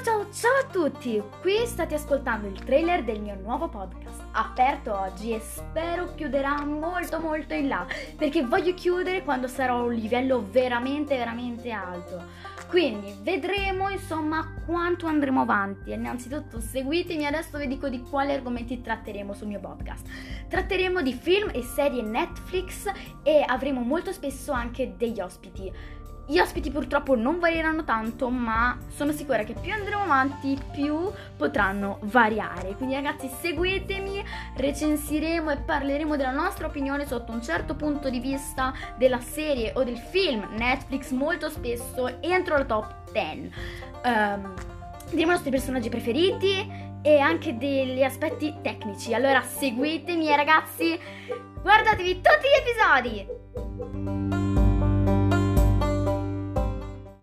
Ciao a tutti, qui state ascoltando il trailer del mio nuovo podcast, aperto oggi e spero chiuderà molto molto in là, perché voglio chiudere quando sarò a un livello veramente veramente alto. Quindi vedremo insomma quanto andremo avanti. Innanzitutto seguitemi, adesso vi dico di quali argomenti tratteremo sul mio podcast. Tratteremo di film e serie Netflix e avremo molto spesso anche degli ospiti. Gli ospiti purtroppo non varieranno tanto, ma sono sicura che più andremo avanti, più potranno variare. Quindi ragazzi, seguitemi, recensiremo e parleremo della nostra opinione sotto un certo punto di vista della serie o del film Netflix molto spesso entro la top 10. Um, diremo i nostri personaggi preferiti e anche degli aspetti tecnici. Allora seguitemi ragazzi, guardatevi tutti gli episodi!